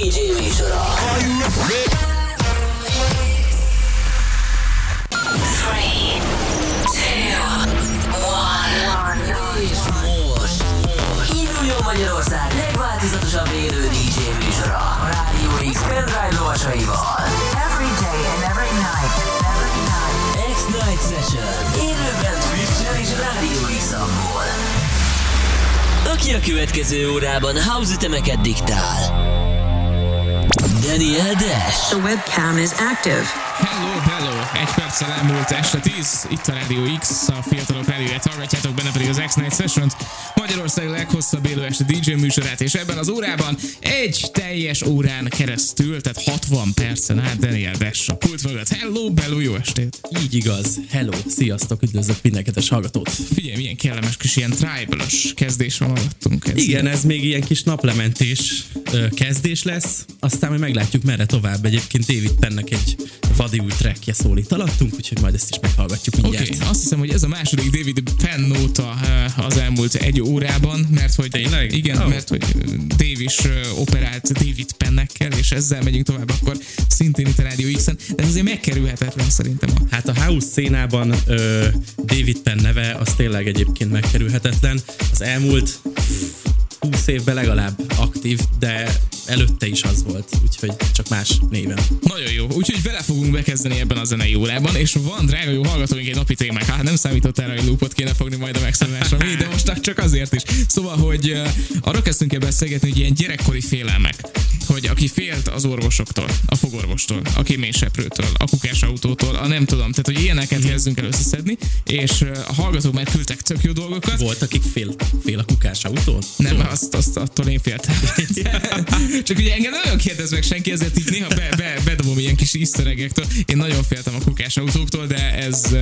DJ műsora. Induljon Magyarország legváltozatosabb élő DJ műsora. A Rádió X pendrive lovasaival. Every day and every night. Every night. X-Night Session. Élőben Twitch-en és Rádió X-amból. Aki a következő órában house ütemeket diktál. Daniel Dash. The webcam is active. Hello, hello! Egy perccel elmúlt este 10, itt a Radio X, a fiatalok rádióját hallgatjátok, benne pedig az X-Night Sessions, Magyarország leghosszabb élő este DJ műsorát, és ebben az órában egy teljes órán keresztül, tehát 60 percen át Daniel Dash a pult mögött. Hello, hello, jó estét! Így igaz. Hello, sziasztok, üdvözlök minden kedves hallgatót. Figyelj, milyen kellemes kis ilyen tribalos kezdés van alattunk. Ez Igen, ez még ilyen kis naplementés ö, kezdés lesz, aztán majd meglátjuk merre tovább. Egyébként David Pennek egy vadi új trackje szólít alattunk, úgyhogy majd ezt is meghallgatjuk Oké, mindjárt. okay, azt hiszem, hogy ez a második David Penn nóta eh, az elmúlt egy órában, mert hogy Tényleg? igen, oh. mert hogy Dave is operált David Pennekkel, és ezzel megyünk tovább, akkor szintén itt a Radio X-en, de ez azért megkerülhetetlen szerintem a Hát a house szénában ö, David Penn neve az tényleg egyébként megkerülhetetlen. Az elmúlt 20 évben legalább aktív, de előtte is az volt, úgyhogy csak más néven. Nagyon jó, úgyhogy vele fogunk bekezdeni ebben a zenei órában, és van, drága jó hallgatóink, egy napi témák. Hát nem számított erre, hogy loopot kéne fogni majd a megszólalásra, mi, de most csak azért is. Szóval, hogy arra kezdtünk el beszélgetni, hogy ilyen gyerekkori félelmek, hogy aki félt az orvosoktól, a fogorvostól, a kéményseprőtől, a kukásautótól, a nem tudom, tehát hogy ilyeneket kezdünk el összeszedni, és a hallgatók már küldtek tök jó dolgokat. Volt, akik fél, fél a kukás autó? Nem, azt, azt attól én féltem. Csak ugye engem nagyon kérdez meg senki, ezért így néha be, be, bedobom ilyen kis iszteregektől. Én nagyon féltem a kukás autóktól, de ez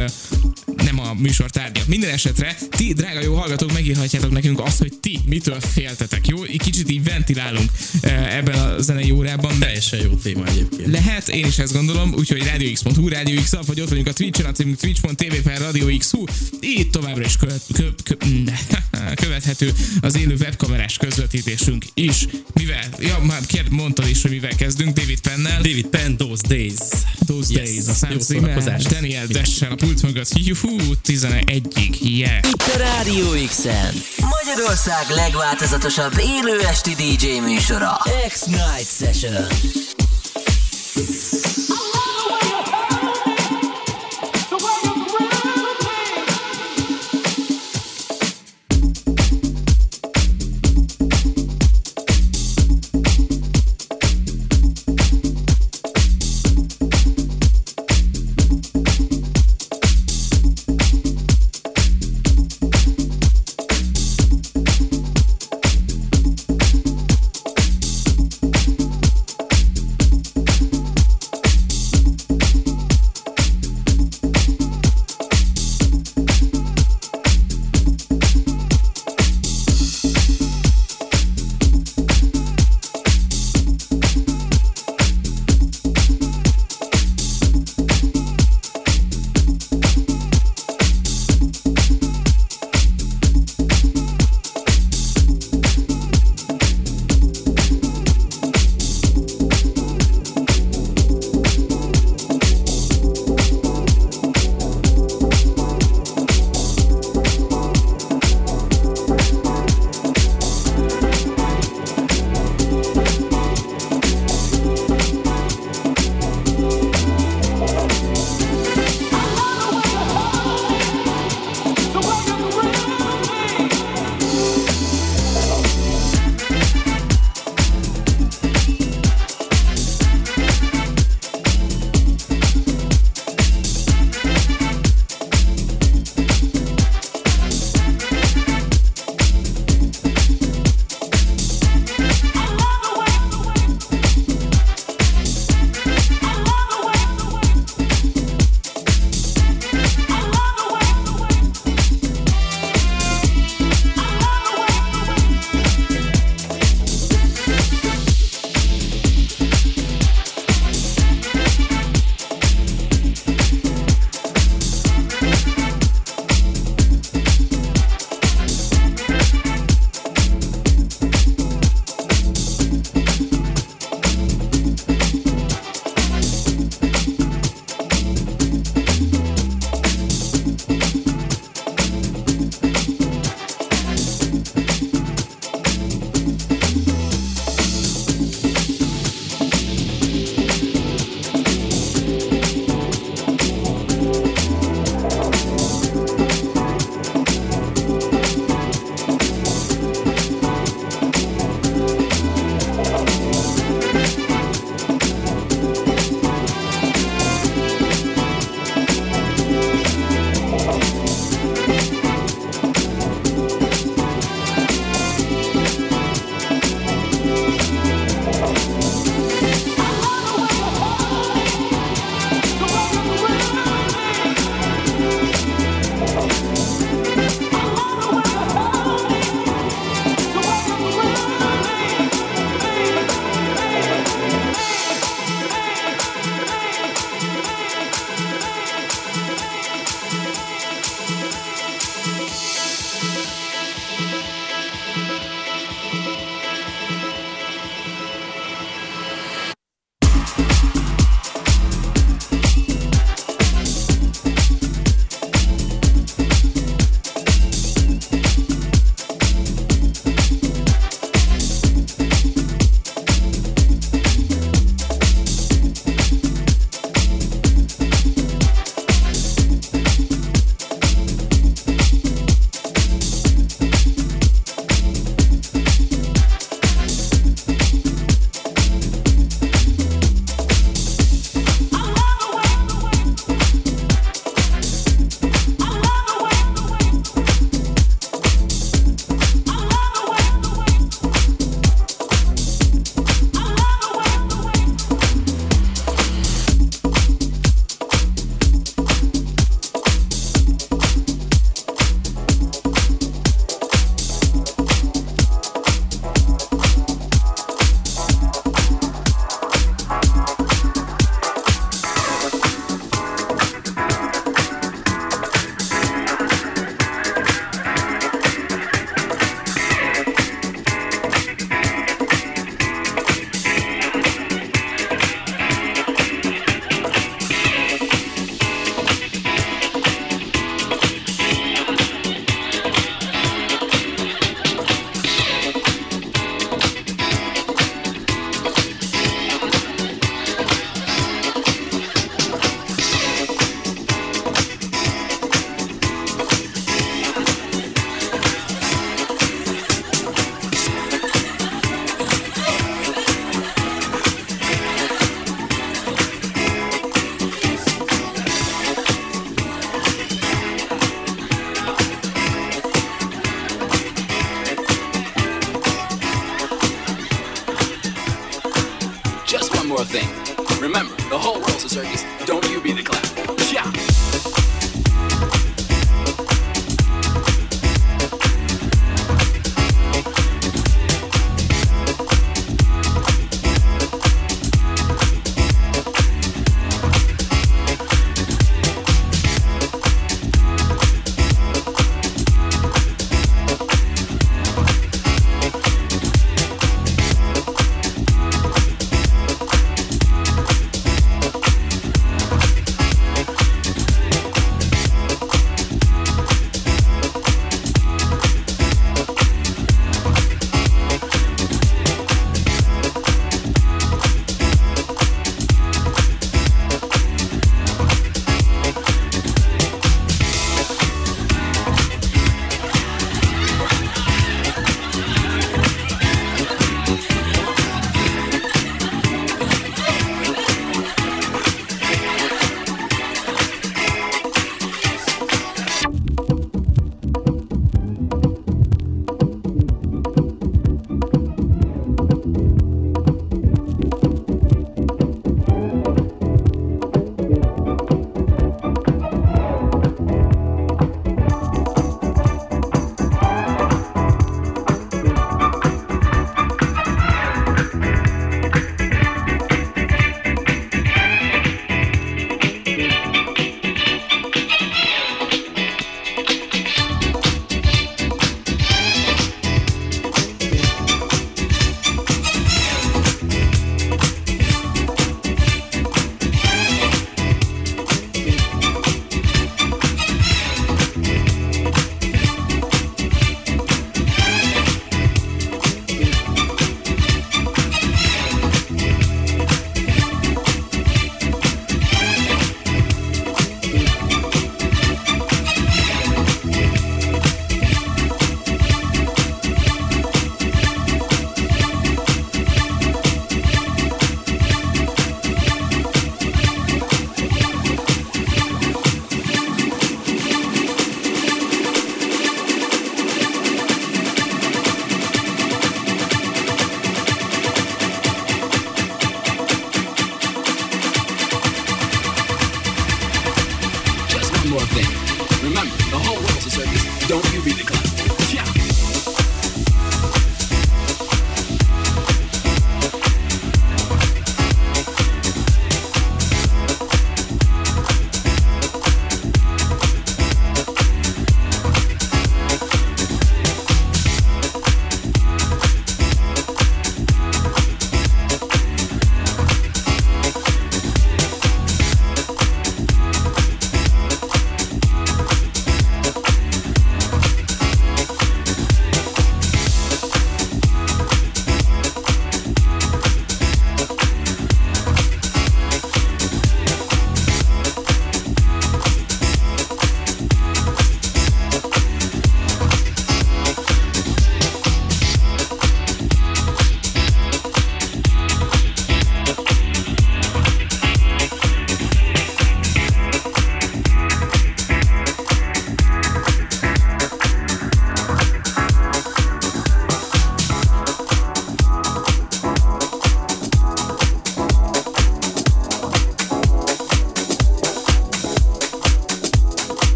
nem a műsor tárgya. Minden esetre ti, drága jó hallgatók, megírhatjátok nekünk azt, hogy ti mitől féltetek, jó? Egy kicsit így ventilálunk ö, ebben a zenei órában. Teljesen jó téma egyébként. Lehet, én is ezt gondolom, úgyhogy radiox.hu, Radio X vagy ott vagyunk a Twitch-en, a címünk twitch.tv per Radio X.hu, itt továbbra is követ, kö, kö, követhető az élő webkamerás közvetítésünk is. Mivel, ja, már kérd, mondtad is, hogy mivel kezdünk, David Pennel, David Penn, Those Days. Those Yes, Days, a szám. Daniel Dessel a pult mögött, juhú, 11-ig, yeah. Itt a Rádió X-en. Magyarország legváltozatosabb élő esti DJ műsora. X-Night Session. Thank Bye.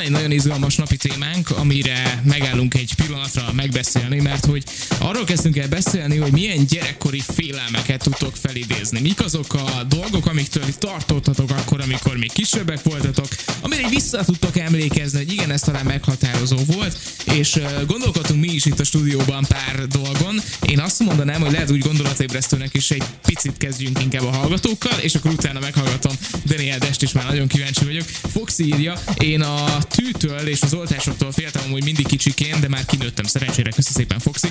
Van egy nagyon izgalmas napi témánk, amire megállunk egy pillanatra megbeszélni, mert hogy arról kezdtünk el beszélni, hogy milyen gyerekkori félelmeket tudtok felidézni. Mik azok a dolgok, amiktől tartottatok akkor, amikor még kisebbek voltatok, amire vissza tudtok emlékezni, hogy igen, ez talán meghatározó volt, és gondolkodtunk mi is itt a stúdióban pár dolgon. Én azt mondanám, hogy lehet úgy gondolatébresztőnek is egy picit kezdjünk inkább a hallgatókkal, és akkor utána meghallgatom Daniel Dest is, már nagyon kíváncsi vagyok. Fox írja, én a tűtől és az oltásoktól féltem amúgy mindig kicsikén, de már kinőttem szerencsére, köszi szépen Foxi.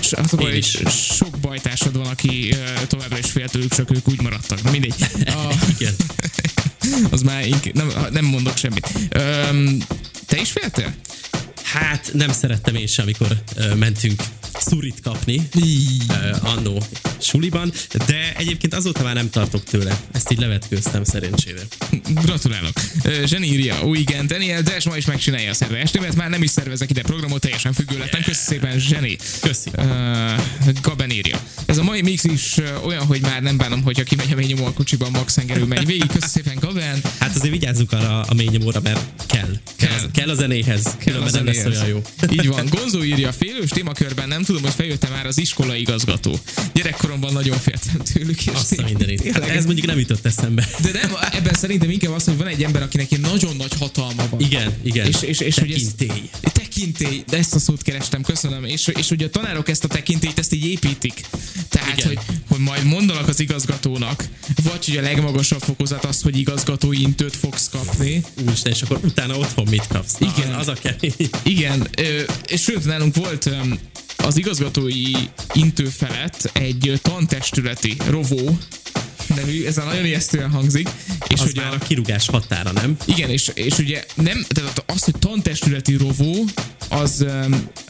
És az a baj, Én is. hogy sok bajtársad van, aki továbbra is fél tőlük, csak ők úgy maradtak. Na mindegy. A, Igen. az már ink- nem, nem mondok semmit. Öm, te is féltél? Hát nem szerettem én sem, amikor ö, mentünk szurit kapni ö, annó suliban, de egyébként azóta már nem tartok tőle. Ezt így levetkőztem szerencsére. Gratulálok. Zseni írja, ó igen, Daniel Des ma is megcsinálja a szerve estémet, már nem is szervezek ide programot, teljesen függő lettem. Köszi szépen, Zseni. Köszi. Uh, Gaben írja. Ez a mai mix is olyan, hogy már nem bánom, hogyha kimegy a mély nyomó a kocsiban, Max Engerő megy végig. Köszi szépen, Gaben. Hát azért vigyázzunk arra a mély nyomóra, mert kell. Kell, Kell. kell. kell a zenéhez. Különben nem lesz olyan jó. Így van. Gonzó írja, félős témakörben nem tudom, hogy feljött már az iskola igazgató. Gyerekkoromban nagyon féltem tőlük. És Azt a mindenit. Tényleg ez mondjuk nem jutott eszembe. De nem, ebben szerintem inkább az, hogy van egy ember, akinek egy nagyon nagy hatalma van. Igen, igen. És, és, és hogy ez- Tekintély. De ezt a szót kerestem, köszönöm. És, és hogy a tanárok ezt a tekintélyt, ezt így építik. Tehát, Igen. hogy, hogy majd mondanak az igazgatónak, vagy hogy a legmagasabb fokozat az, hogy igazgatói intőt fogsz kapni. Úristen, és akkor utána otthon mit kapsz? Na, Igen. Az a kemény. Igen, ö, és sőt, nálunk volt az igazgatói intő felett egy tantestületi rovó, nevű, ez a nagyon ijesztően hangzik, és Az hogy már a, kirúgás határa, nem? igen, és, és ugye nem, tehát az, hogy tantestületi rovó, az,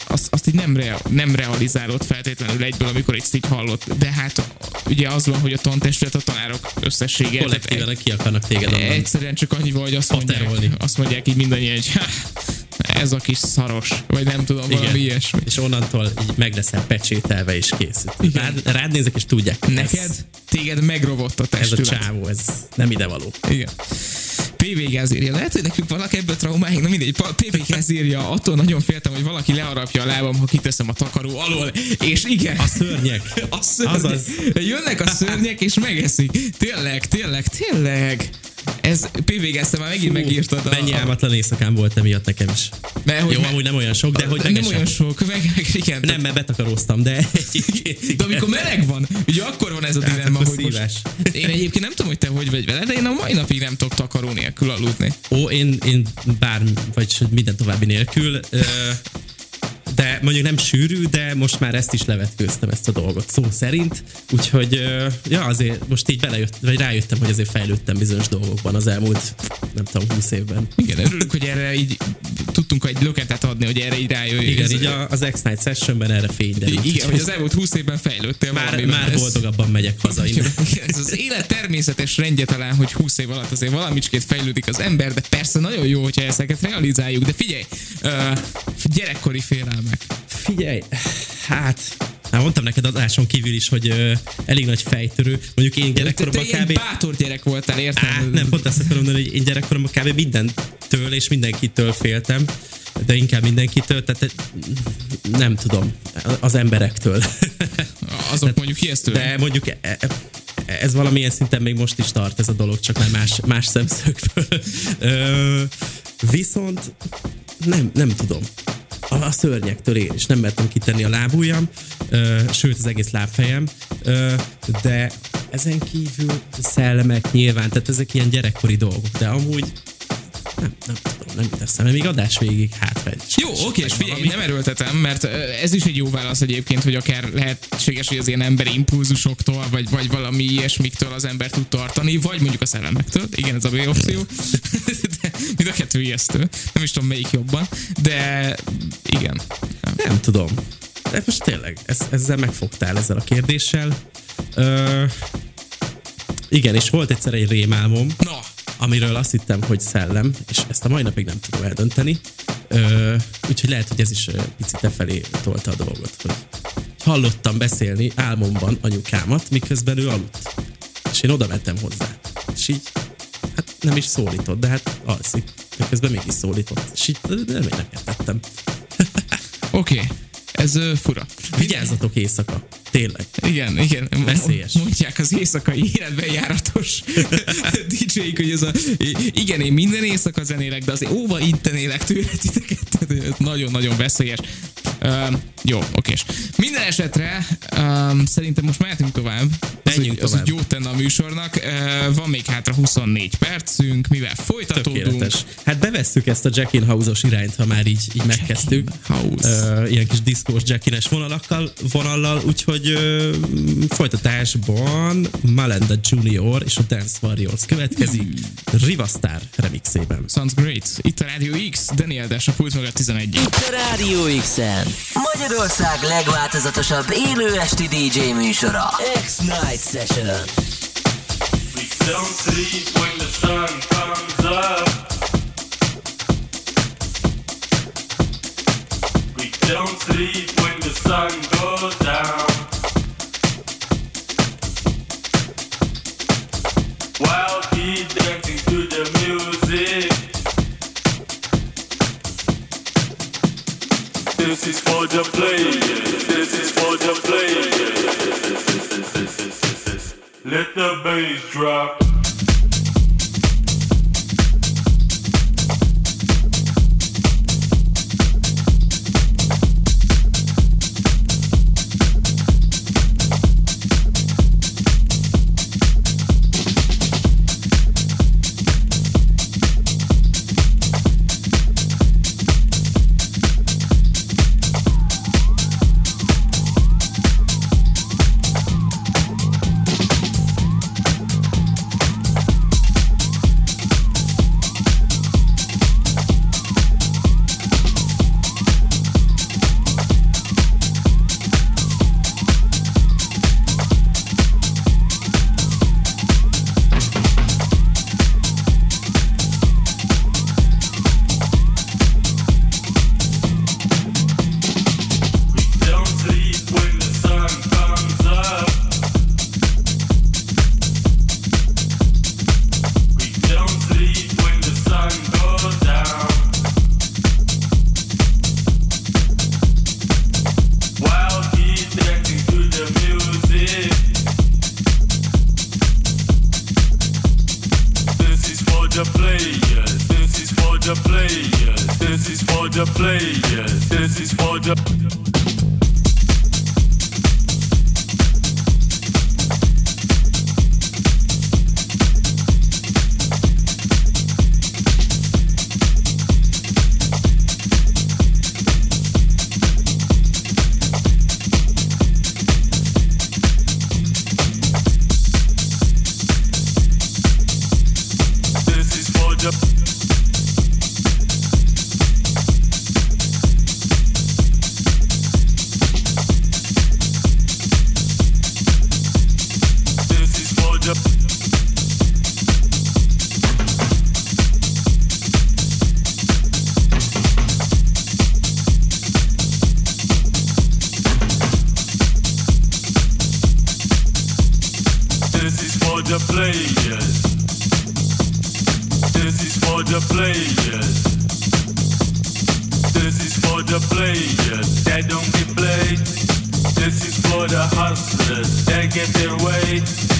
az azt így nem, rea, nem realizálott feltétlenül egyből, amikor ezt így hallott. De hát ugye az van, hogy a tantestület a tanárok összessége. Kollektíven ki akarnak téged onnan. Egyszerűen csak annyi hogy azt mondják, Paterolni. azt mondják így mindannyian, hogy "Ha, ez a kis szaros, vagy nem tudom, valami ilyesmi. És onnantól így meg leszel pecsételve és kész. Rád, rád nézek és tudják. Neked, Ez, téged megrovott a ez a testület. csávó, ez nem ide való. Igen. PV Gáz írja, lehet, hogy nekünk vannak ebből traumáink, na mindegy, Pa- PV Gáz írja, attól nagyon féltem, hogy valaki leharapja a lábam, ha kiteszem a takaró alól, és igen. A szörnyek. A szörnyek. Azaz. Jönnek a szörnyek, és megeszik. Tényleg, tényleg, tényleg. Ez PV Gáz, te már megint megírtad. a- Mennyi álmatlan éjszakám volt emiatt nekem is. Mert, hogy Jó, me- amúgy nem olyan sok, de hogy nem olyan sok, meg, meg igen. Nem, mert betakaróztam, de egyébként De amikor meleg van, ugye akkor van ez a Tehát dilemma, akkor hogy most, szívás. én egyébként nem tudom, hogy te hogy vagy vele, de én a mai napig nem tudok takaró nélkül aludni. Ó, én, én bár, vagy minden további nélkül, ö, de mondjuk nem sűrű, de most már ezt is levetkőztem, ezt a dolgot szó szerint, úgyhogy ja, azért most így belejött, vagy rájöttem, hogy azért fejlődtem bizonyos dolgokban az elmúlt, nem tudom, 20 évben. Igen, örülök, hogy erre így tudtunk egy löketet adni, hogy erre így rájöjj. Igen, így a, az X-Night Sessionben erre fény derült. igen, hogy az elmúlt 20 évben fejlődtél már, már Ez- boldogabban megyek haza innen. Ez az élet természetes rendje talán, hogy 20 év alatt azért valamicskét fejlődik az ember, de persze nagyon jó, hogyha ezeket realizáljuk. De figyelj, uh, gyerekkori félelmek. Figyelj, hát... Hát mondtam neked adáson kívül is, hogy ö, elég nagy fejtörő. Mondjuk én gyerekkoromban kb. bátor gyerek voltál, érted? Á, nem, pont ezt akarom mondani, hogy én gyerekkoromban kb. mindentől és mindenkitől féltem, de inkább mindenkitől, tehát nem tudom, az emberektől. Azok mondjuk ijesztő. De mondjuk e- e- ez valamilyen szinten még most is tart ez a dolog, csak már más, más szemszögből. Ö, viszont nem, nem tudom. A, a szörnyektől én is nem mertem kitenni a lábujjam, ö, sőt az egész lábfejem, ö, de ezen kívül szellemek nyilván, tehát ezek ilyen gyerekkori dolgok, de amúgy nem, nem tudom, nem jut eszembe. Még adás végig hátra egy Jó, oké, és figyelj, nem erőltetem, mert ez is egy jó válasz egyébként, hogy akár lehetséges, hogy az ilyen emberi impulzusoktól, vagy, vagy valami ilyesmiktől az ember tud tartani, vagy mondjuk a szellemektől. Igen, ez a B opció. Mind a kettő ijesztő. Nem is tudom melyik jobban, de igen. Nem tudom. De most tényleg, ez, ezzel megfogtál ezzel a kérdéssel. Ö, igen, és volt egyszer egy rémálmom, Na, amiről azt hittem, hogy szellem, és ezt a mai napig nem tudom eldönteni. Ö, úgyhogy lehet, hogy ez is picit e felé tolta a dolgot, hogy hallottam beszélni álmomban anyukámat, miközben ő aludt. És én oda mentem hozzá. És így, nem is szólított, de hát alszik. De közben mégis szólított. És így nem, nem értettem. Oké, okay. ez ö, fura. Vigyázzatok éjszaka. Tényleg. Igen, igen. Veszélyes. Mondják az éjszakai életben járatos DJ-k, hogy ez a... Igen, én minden éjszaka zenélek, de azért óva intenélek tőle titeket. Tehát ez nagyon-nagyon veszélyes. Uh, jó, okés. Minden esetre um, szerintem most mehetünk tovább. Az, Menjünk hogy, az, hogy jót tenne a műsornak. Uh, van még hátra 24 percünk, mivel folytatódunk. Tökéletes. Hát bevesszük ezt a Jackin House-os irányt, ha már így, így megkezdtük. House. Uh, ilyen kis diszkós Jackines vonalakkal, vonallal, úgyhogy uh, folytatásban Malenda Junior és a Dance Warriors következik Rivastar remixében. Sounds great. Itt a Radio X, Daniel Dash a pult mögött 11 Itt a Rádió X-en. Magyarország legváltozatosabb élő esti DJ műsora. X-Night Session. We don't sleep when the sun comes up. We don't sleep when the sun goes down. While keep dancing to the music. This is for the players. This is for the players. Let the bass drop. Players. This is for the players. This is for the players that don't get played. This is for the hustlers that get their way.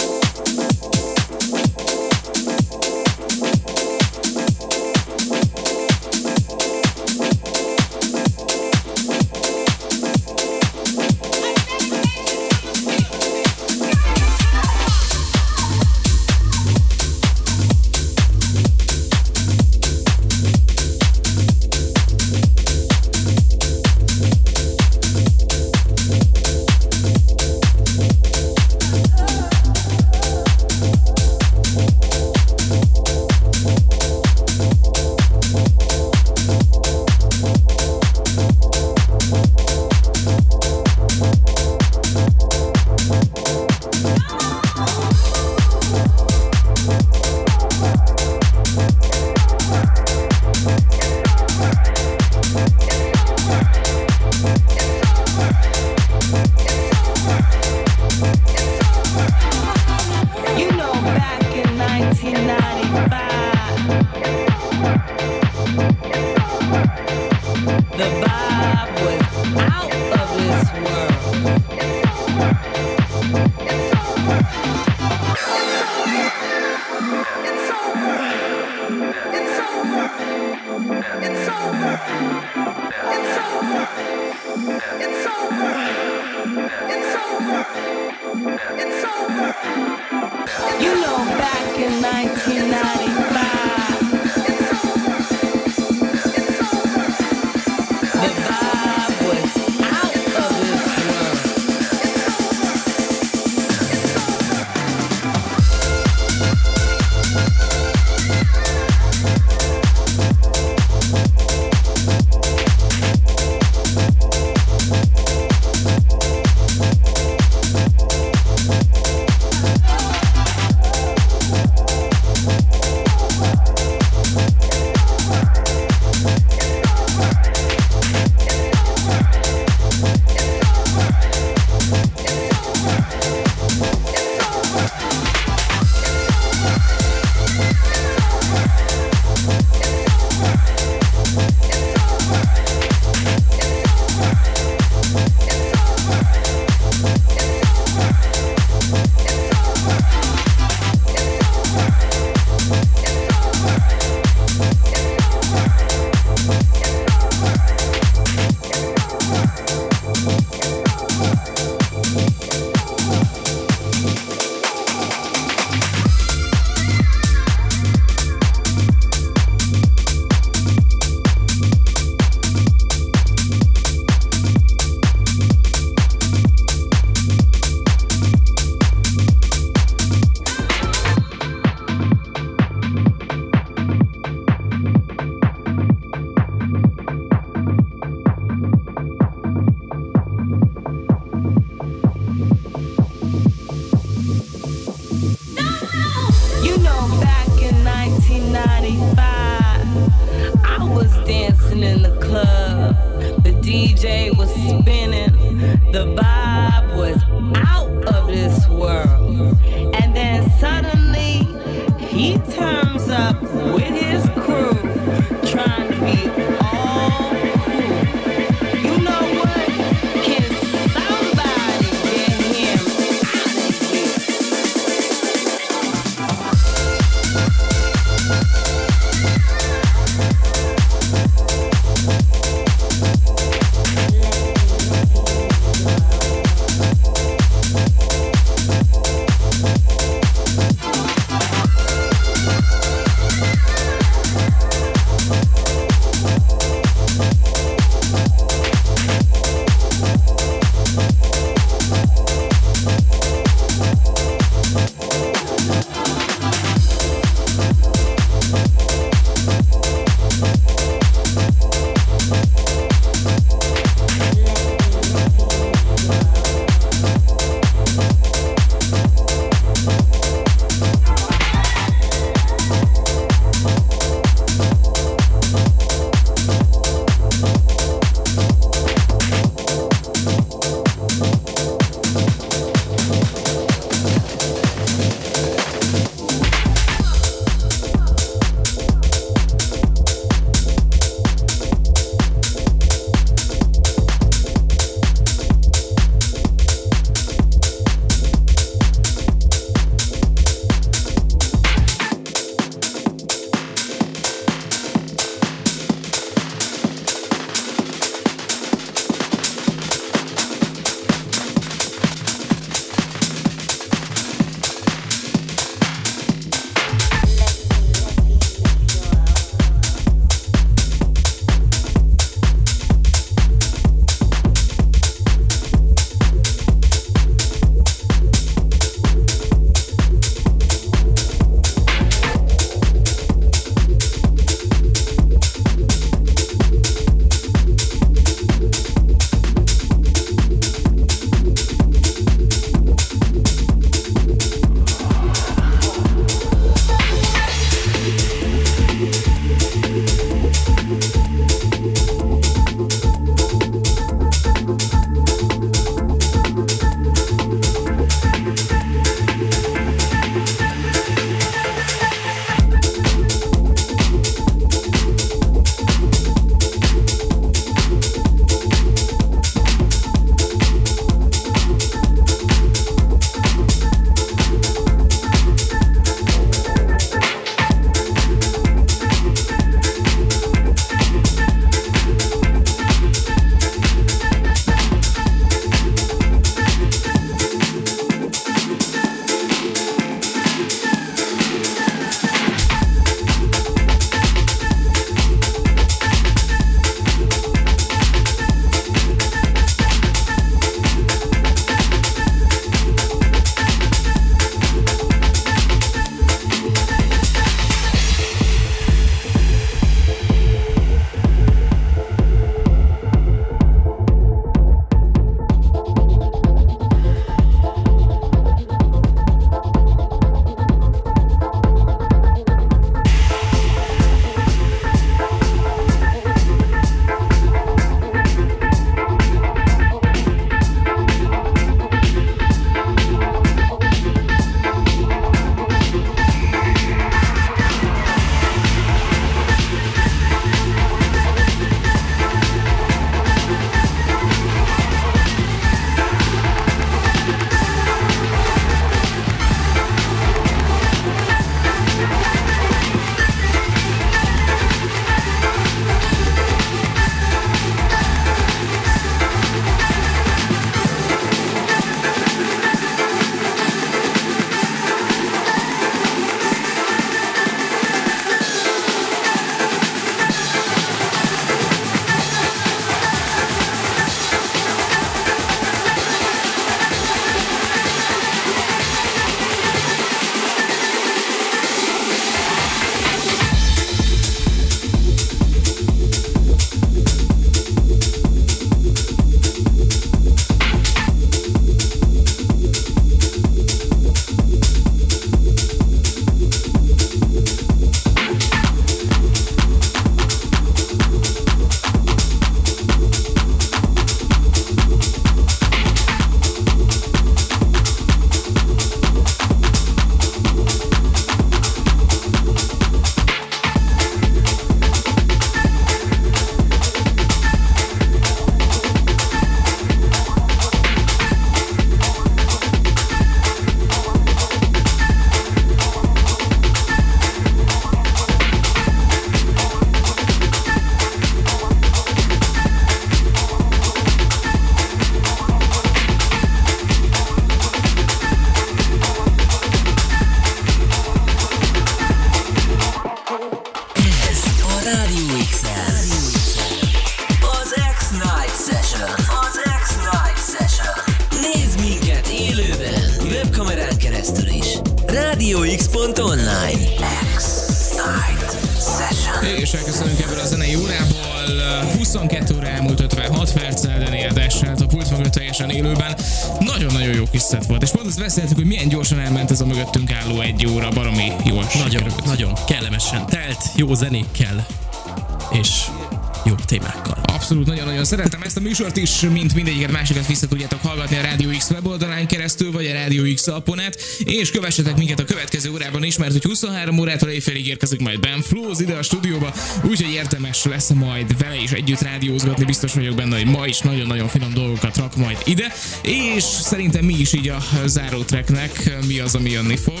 Műsort is, mint mindegyiket másikat vissza tudjátok hallgatni a Rádió X weboldalán keresztül, vagy a Rádió X apponet, és kövessetek minket a következő órában is, mert hogy 23 órától éjfélig érkezik majd Ben Flows ide a stúdióba, úgyhogy érdemes lesz majd vele is együtt rádiózgatni, biztos vagyok benne, hogy ma is nagyon-nagyon finom dolgokat rak majd ide, és szerintem mi is így a záró tracknek mi az, ami jönni fog.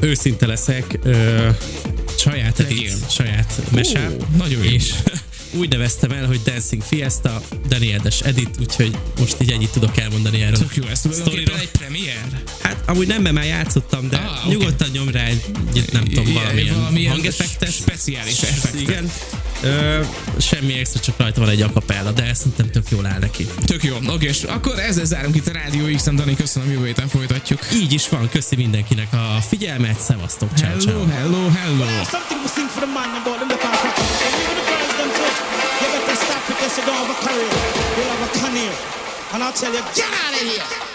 Őszinte leszek, ö, saját Legyél. saját mese. Ó, nagyon jó. És úgy neveztem el, hogy Dancing Fiesta, Daniedes Edit, úgyhogy most így ennyit tudok elmondani erről. Tök jó, ez tulajdonképpen egy premier. Hát amúgy nem, mert már játszottam, de Ah, oké. nyugodtan nyom rá egy, nem tudom, Ilyen- valamilyen, valamilyen hangeffektet. speciális effektet. Igen. Ö, semmi extra, csak rajta van egy akapella, de szerintem tök jól áll neki. Tök jó. Oké, és akkor ezzel zárunk itt a Rádió X-en, Dani, köszönöm, jövő héten folytatjuk. Így is van, köszi mindenkinek a figyelmet, szevasztok, ciao, Hello, ciao. hello, hello. It, they don't have a career. You'll have a career. And I'll tell you, get out of here.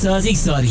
Vissza az X-Archívumot.